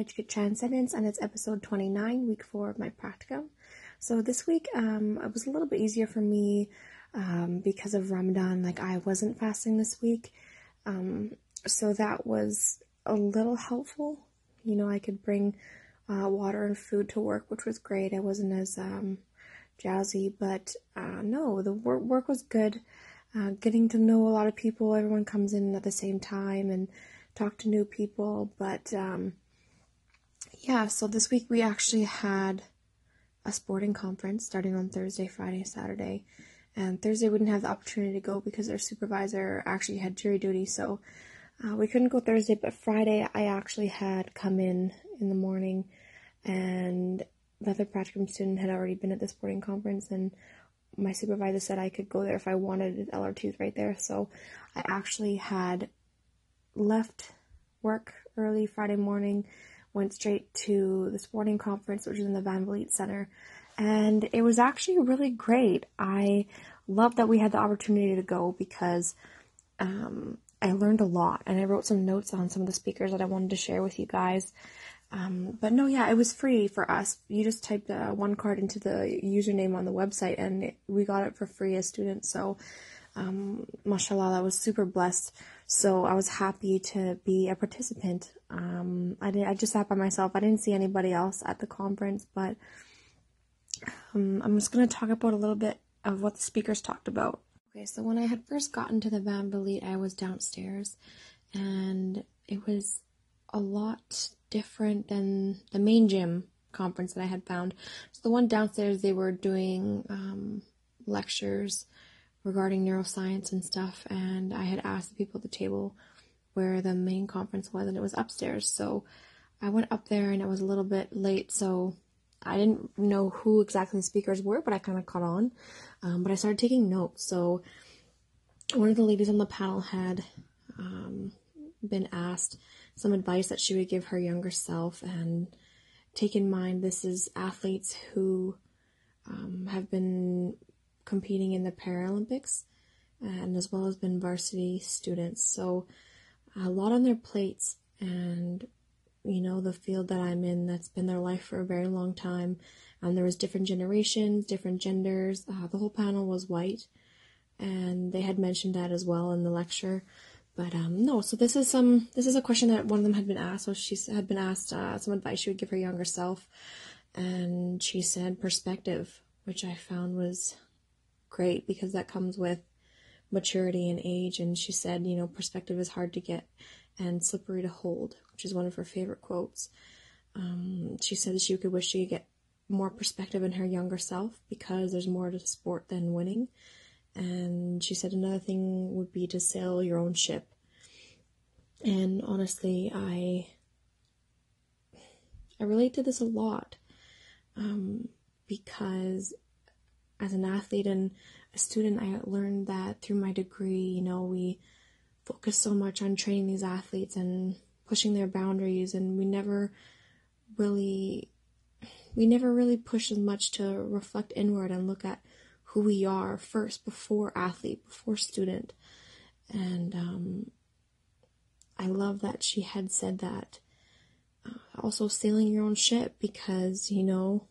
Educate Transcendence, and it's episode 29, week four of my practicum. So this week, um, it was a little bit easier for me um, because of Ramadan. Like I wasn't fasting this week, um, so that was a little helpful. You know, I could bring uh, water and food to work, which was great. I wasn't as um, jazzy, but uh, no, the work work was good. Uh, getting to know a lot of people. Everyone comes in at the same time and talk to new people. But um, yeah, so this week we actually had a sporting conference starting on Thursday, Friday, Saturday. And Thursday we didn't have the opportunity to go because our supervisor actually had jury duty, so uh, we couldn't go Thursday. But Friday I actually had come in in the morning, and the other practicum student had already been at the sporting conference, and my supervisor said I could go there if I wanted. LRT was right there, so I actually had left work early Friday morning, went straight to the sporting conference, which is in the Van Vliet Center, and it was actually really great. I love that we had the opportunity to go because um, I learned a lot, and I wrote some notes on some of the speakers that I wanted to share with you guys. Um, but no, yeah, it was free for us. You just typed uh, one card into the username on the website, and we got it for free as students. So um, mashallah, I was super blessed. So I was happy to be a participant. Um, I did, I just sat by myself. I didn't see anybody else at the conference, but um, I'm just going to talk about a little bit of what the speakers talked about. Okay, so when I had first gotten to the Van Vliet, I was downstairs, and it was a lot different than the main gym conference that I had found. So the one downstairs, they were doing um, lectures regarding neuroscience and stuff, and I had asked the people at the table where the main conference was, and it was upstairs. So I went up there, and it was a little bit late, so I didn't know who exactly the speakers were, but I kind of caught on. Um, but I started taking notes. So one of the ladies on the panel had um, been asked some advice that she would give her younger self, and take in mind this is athletes who um, have been competing in the Paralympics and as well as been varsity students. So a lot on their plates and you know the field that I'm in that's been their life for a very long time and there was different generations, different genders. Uh, the whole panel was white and they had mentioned that as well in the lecture. But um, no, so this is some this is a question that one of them had been asked. So she had been asked uh, some advice she would give her younger self, and she said perspective, which I found was great because that comes with maturity and age. And she said, you know, perspective is hard to get and slippery to hold, which is one of her favorite quotes. Um, she said that she could wish she could get more perspective in her younger self because there's more to sport than winning. And she said another thing would be to sail your own ship. And honestly, I I relate to this a lot um, because as an athlete and a student, I learned that through my degree, you know, we focus so much on training these athletes and pushing their boundaries, and we never really, we never really push as much to reflect inward and look at who we are first before athlete, before student. And um, I love that she had said that. Uh, also, sailing your own ship because, you know,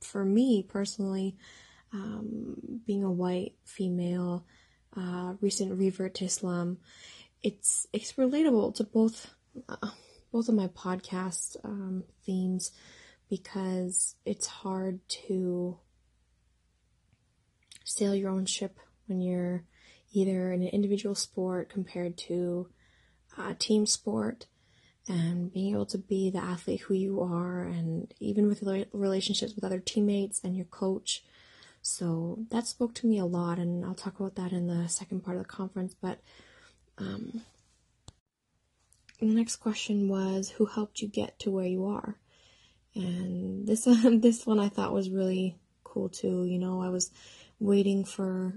for me personally, um, being a white female, uh, recent revert to Islam, it's it's relatable to both uh, both of my podcast um, themes because it's hard to sail your own ship when you're either in an individual sport compared to a team sport and being able to be the athlete who you are and even with relationships with other teammates and your coach. So that spoke to me a lot and i'll talk about that in the second part of the conference but um, the next question was who helped you get to where you are? And this this one i thought was really cool too you know i was waiting for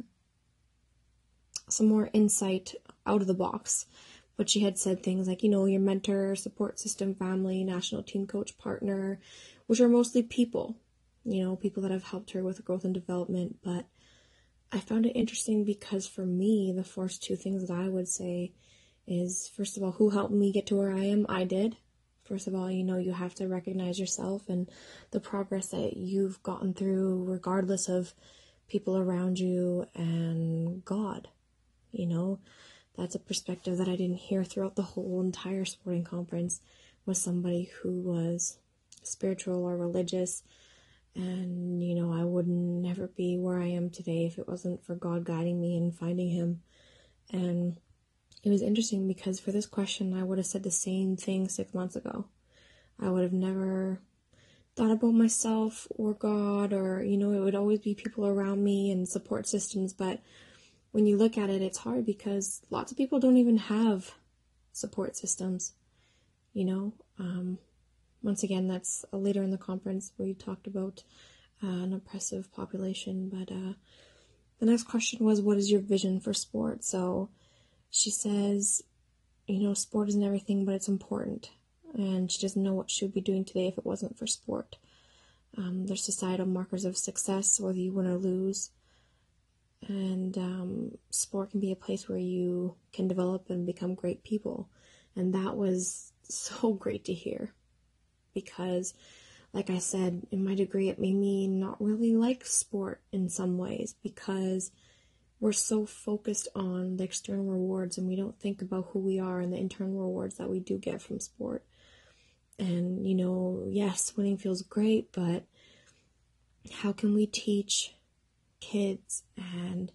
some more insight out of the box but she had said things like, you know, your mentor, support system, family, national team coach, partner, which are mostly people, you know, people that have helped her with growth and development. But I found it interesting because for me, the first two things that I would say is first of all, who helped me get to where I am? I did, First of all, you know, you have to recognize yourself and the progress that you've gotten through, regardless of people around you and God. You know, that's a perspective that I didn't hear throughout the whole entire sporting conference was somebody who was spiritual or religious. And you know I would never be where I am today if it wasn't for God guiding me and finding him. And it was interesting because for this question I would have said the same thing 6 months ago. I would have never thought about myself or God or you know it would always be people around me and support systems but when you look at it, it's hard because lots of people don't even have support systems. You know, um, once again, that's later in the conference where you talked about uh, an oppressive population. But uh, the next question was, What is your vision for sport? So she says, You know, sport isn't everything, but it's important. And she doesn't know what she would be doing today if it wasn't for sport. Um, there's societal markers of success, whether you win or lose and um, sport can be a place where you can develop and become great people. And that was so great to hear. Because like i said in my degree it made me not really like sport in some ways because we're so focused on the external rewards and we don't think about who we are and the internal rewards that we do get from sport. And you know yes winning feels great but how can we teach kids and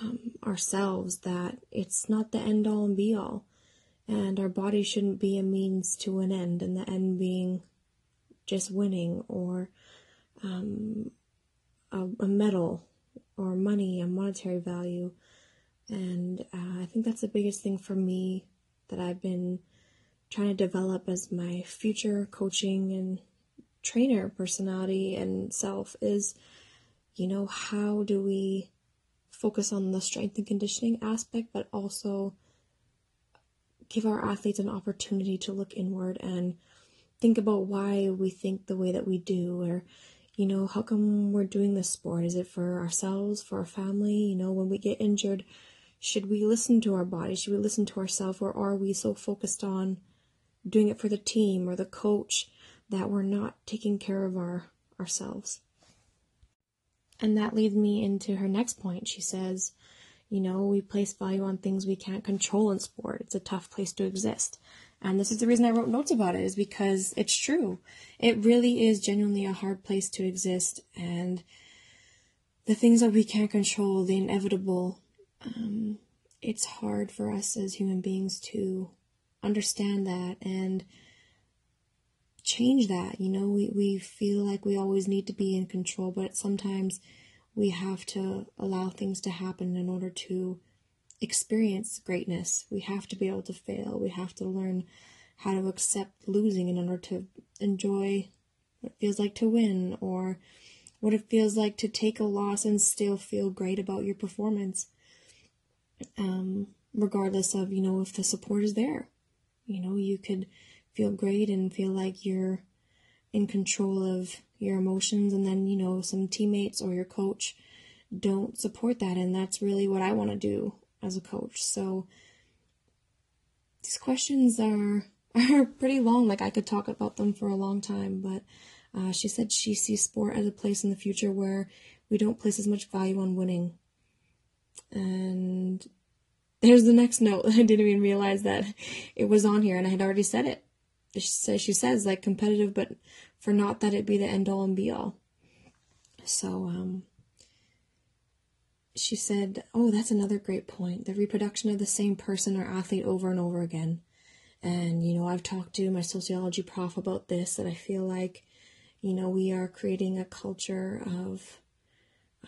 um, ourselves that it's not the end all and be all. And our body shouldn't be a means to an end, and the end being just winning or um, a, a, medal or money, a monetary value. And uh, I think that's the biggest thing for me that I've been trying to develop as my future coaching and trainer personality and self is you know, how do we focus on the strength and conditioning aspect, but also give our athletes an opportunity to look inward and think about why we think the way that we do or you know how come we're doing this sport? Is it for ourselves for our family? You know when we get injured should we listen to our body? Should we listen to ourselves or are we so focused on doing it for the team or the coach that we're not taking care of our ourselves and that leads me into her next point. She says, you know, we place value on things we can't control in sport. It's a tough place to exist. And this is the reason I wrote notes about it, is because it's true. It really is genuinely a hard place to exist. And the things that we can't control, the inevitable, um, it's hard for us as human beings to understand that and change that. You know, we, we feel like we always need to be in control, but sometimes we have to allow things to happen in order to experience greatness. We have to be able to fail. We have to learn how to accept losing in order to enjoy what it feels like to win or what it feels like to take a loss and still feel great about your performance. Um, regardless of, you know, if the support is there. You know, you could feel great and feel like you're in control of your emotions and then you know some teammates or your coach don't support that and that's really what I want to do as a coach. So these questions are are pretty long like I could talk about them for a long time but uh, she said she sees sport as a place in the future where we don't place as much value on winning. And there's the next note. I didn't even realize that it was on here and I had already said it she says like competitive, but for not that it be the end all and be all. So um, she said, "Oh, that's another great point. The reproduction of the same person or athlete over and over again." And you know, I've talked to my sociology prof about this. That I feel like, you know, we are creating a culture of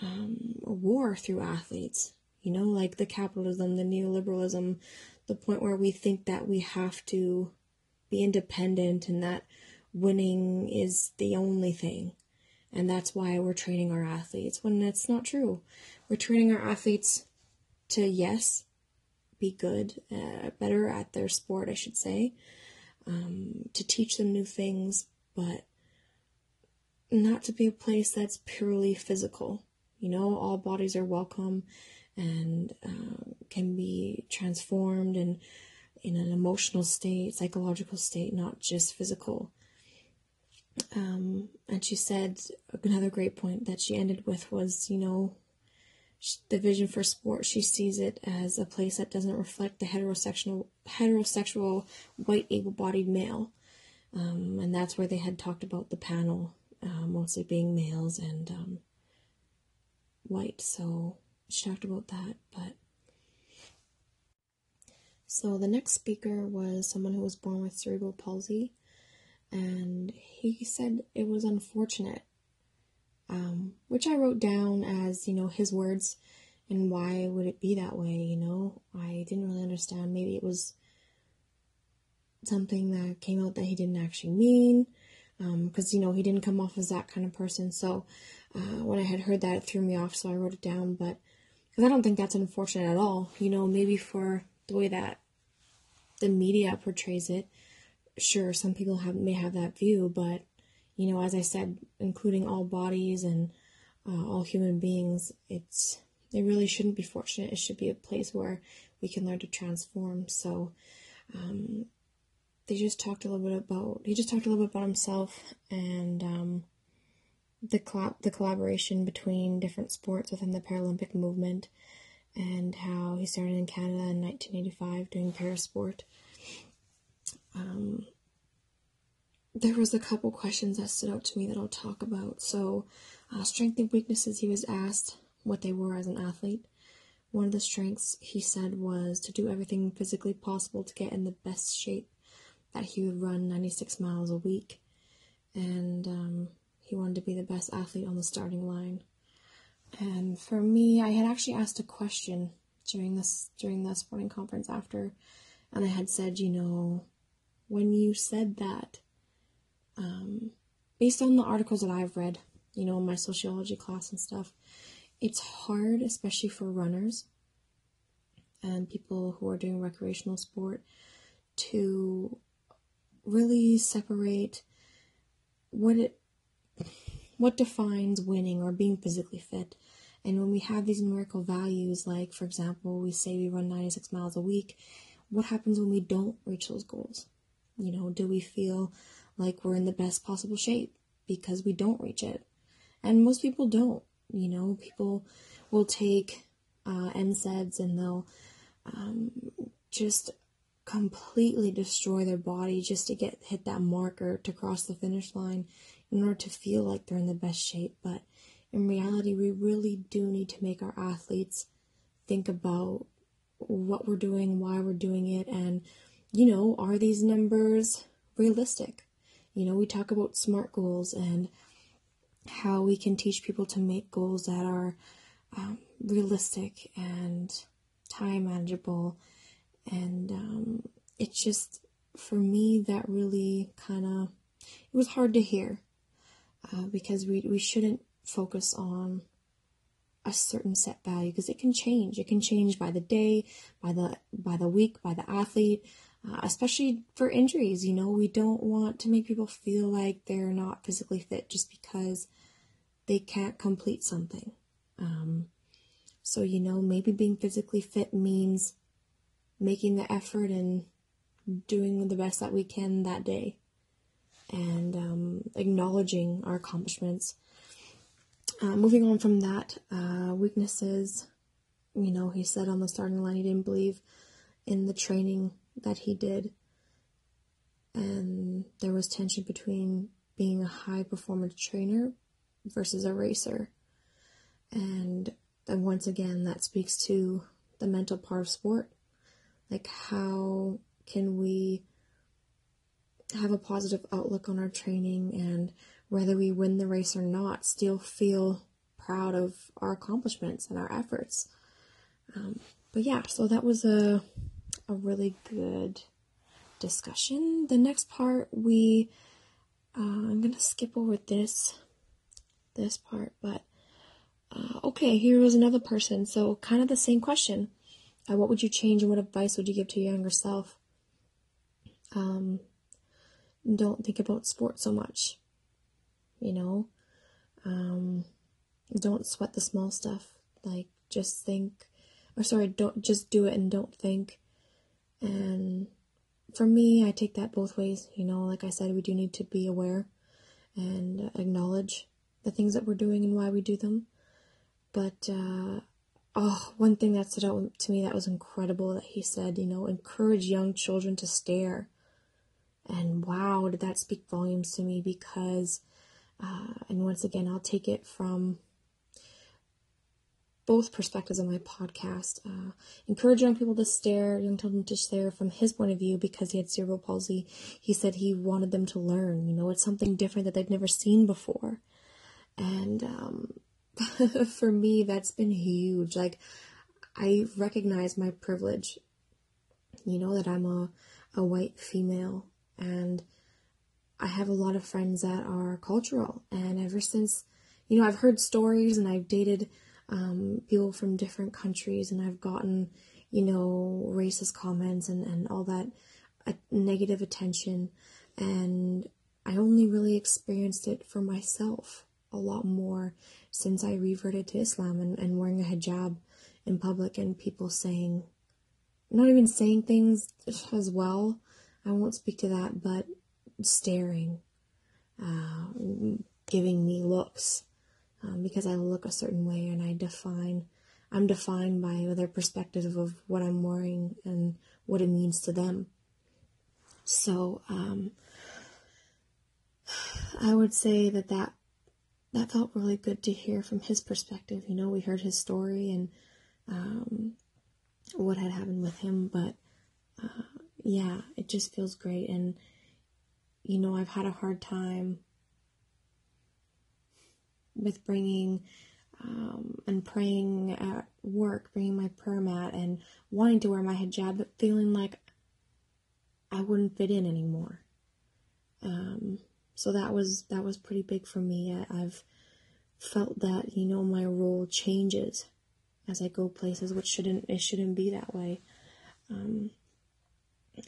um, war through athletes. You know, like the capitalism, the neoliberalism, the point where we think that we have to be independent and that winning is the only thing. And that's why we're training our athletes when that's not true. We're training our athletes to, yes, be good, uh, better at their sport, I should say, um, to teach them new things, but not to be a place that's purely physical. You know, all bodies are welcome and uh, can be transformed and in an emotional state, psychological state, not just physical. Um, and she said another great point that she ended with was, you know, the vision for sport, she sees it as a place that doesn't reflect the heterosexual, heterosexual white able-bodied male. Um, and that's where they had talked about the panel, uh, mostly being males and um, white. So she talked about that, but so the next speaker was someone who was born with cerebral palsy, and he said it was unfortunate, um, which I wrote down as you know his words, and why would it be that way? You know, I didn't really understand. Maybe it was something that came out that he didn't actually mean, because um, you know he didn't come off as that kind of person. So uh, when I had heard that, it threw me off. So I wrote it down, but because I don't think that's unfortunate at all. You know, maybe for the way that the media portrays it. Sure, some people have may have that view, but you know, as I said, including all bodies and uh, all human beings, it's it really shouldn't be fortunate. It should be a place where we can learn to transform. So, um, they just talked a little bit about he just talked a little bit about himself and um, the collab the collaboration between different sports within the Paralympic movement and how he started in Canada in 1985 doing parasport. Um, there was a couple questions that stood out to me that I'll talk about. So, uh, strength and weaknesses, he was asked what they were as an athlete. One of the strengths he said was to do everything physically possible to get in the best shape, that he would run 96 miles a week, and um, he wanted to be the best athlete on the starting line. And for me, I had actually asked a question during this during the sporting conference after, and I had said, you know, when you said that, um, based on the articles that I've read, you know, in my sociology class and stuff, it's hard, especially for runners and people who are doing recreational sport, to really separate what it what defines winning or being physically fit. And when we have these numerical values, like for example, we say we run 96 miles a week, what happens when we don't reach those goals? You know, do we feel like we're in the best possible shape because we don't reach it? And most people don't. You know, people will take uh, NSAIDs and they'll um, just completely destroy their body just to get hit that marker to cross the finish line in order to feel like they're in the best shape. But in reality, we really do need to make our athletes think about what we're doing, why we're doing it, and, you know, are these numbers realistic? You know, we talk about SMART goals and how we can teach people to make goals that are um, realistic and time manageable. And um, it's just, for me, that really kind of, it was hard to hear uh, because we, we shouldn't focus on a certain set value because it can change. It can change by the day, by the by the week, by the athlete, uh, especially for injuries. You know, we don't want to make people feel like they're not physically fit just because they can't complete something. Um, so you know, maybe being physically fit means making the effort and doing the best that we can that day and um, acknowledging our accomplishments. Uh, moving on from that, uh, weaknesses. You know, he said on the starting line he didn't believe in the training that he did, and there was tension between being a high performance trainer versus a racer. And, and once again, that speaks to the mental part of sport. Like, how can we have a positive outlook on our training and whether we win the race or not, still feel proud of our accomplishments and our efforts. Um, but yeah, so that was a a really good discussion. The next part we uh, I'm gonna skip over this this part, but uh, okay, here was another person. So kind of the same question. Uh, what would you change and what advice would you give to your younger self? Um, don't think about sports so much. You know, um, don't sweat the small stuff. Like, just think, or sorry, don't just do it and don't think. And for me, I take that both ways. You know, like I said, we do need to be aware and acknowledge the things that we're doing and why we do them. But, uh, oh, one thing that stood out to me that was incredible that he said, you know, encourage young children to stare. And wow, did that speak volumes to me because, uh, and once again, I'll take it from both perspectives on my podcast. Uh, encourage young people to stare, young children to stare from his point of view because he had cerebral palsy. He said he wanted them to learn. You know, it's something different that they've never seen before. And um, for me, that's been huge. Like, I recognize my privilege. You know, that I'm a, a white female and I have a lot of friends that are cultural. And ever since, you know, I've heard stories and I've dated um, people from different countries, and I've gotten, you know, racist comments and, and all that uh, negative attention. And I only really experienced it for myself a lot more since I reverted to Islam and, and wearing a hijab in public, and people saying, not even saying things as well. I won't speak to that, but staring, uh, giving me looks um, because I look a certain way and I define, I'm defined by their perspective of what I'm wearing and what it means to them. So, um, I would say that that that felt really good to hear from his perspective. You know, we heard his story and um, what had happened with him, but uh, yeah, it just feels great. And you know, I've had a hard time with bringing um, and praying at work, bringing my prayer mat and wanting to wear my hijab, but feeling like I wouldn't fit in anymore. Um, so that was that was pretty big for me. I, I've felt that you know my role changes as I go places, which shouldn't it shouldn't be that way. Um,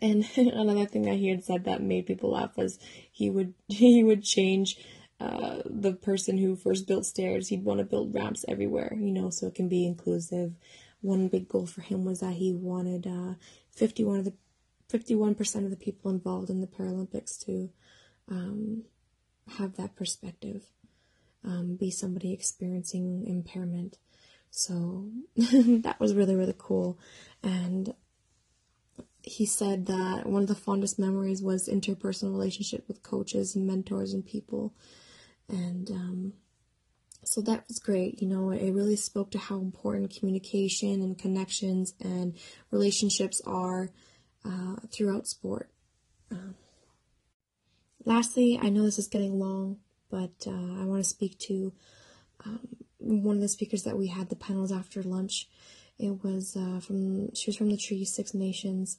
and another thing that he had said that made people laugh was he would he would change uh, the person who first built stairs, he'd want to build ramps everywhere, you know, so it can be inclusive. One big goal for him was that he wanted uh, 51 of the 51% of the people involved in the Paralympics to um, have that perspective, um, be somebody experiencing impairment. So that was really, really cool. And he said that one of the fondest memories was interpersonal relationship with coaches and mentors and people and um, so that was great. You know, it really spoke to how important communication and connections and relationships are uh, throughout sport. Um, lastly, I know this is getting long, but uh, I want to speak to um, one of the speakers that we had the panels after lunch. It was uh, from she was from the Treaty Six Nations,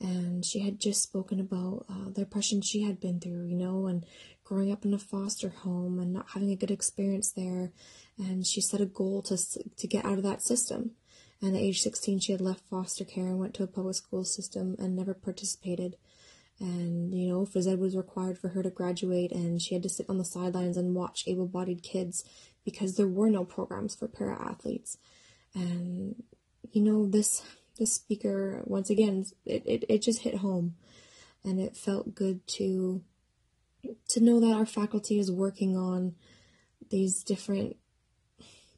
and she had just spoken about uh, the oppression she had been through, you know, and growing up in a foster home and not having a good experience there. And she set a goal to to get out of that system. And at age 16, she had left foster care and went to a public school system and never participated. And, you know, phys ed was required for her to graduate, and she had to sit on the sidelines and watch able bodied kids because there were no programs for para athletes. And, you know, this this speaker once again it, it, it just hit home and it felt good to to know that our faculty is working on these different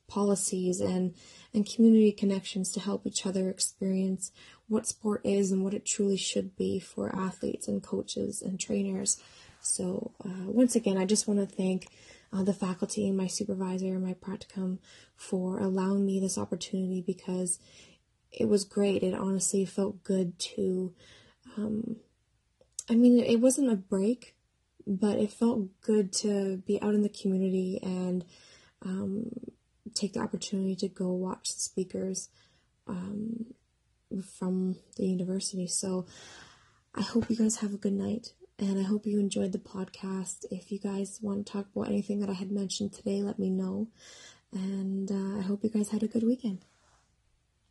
policies and and community connections to help each other experience what sport is and what it truly should be for athletes and coaches and trainers. So uh, once again, I just want to thank uh, the faculty and my supervisor my practicum for allowing me this opportunity because it was great. It honestly felt good to, um, I mean, it wasn't a break, but it felt good to be out in the community and um, take the opportunity to go watch the speakers um, from the university. So I hope you guys have a good night and I hope you enjoyed the podcast. If you guys want to talk about anything that I had mentioned today, let me know. And uh, I hope you guys had a good weekend.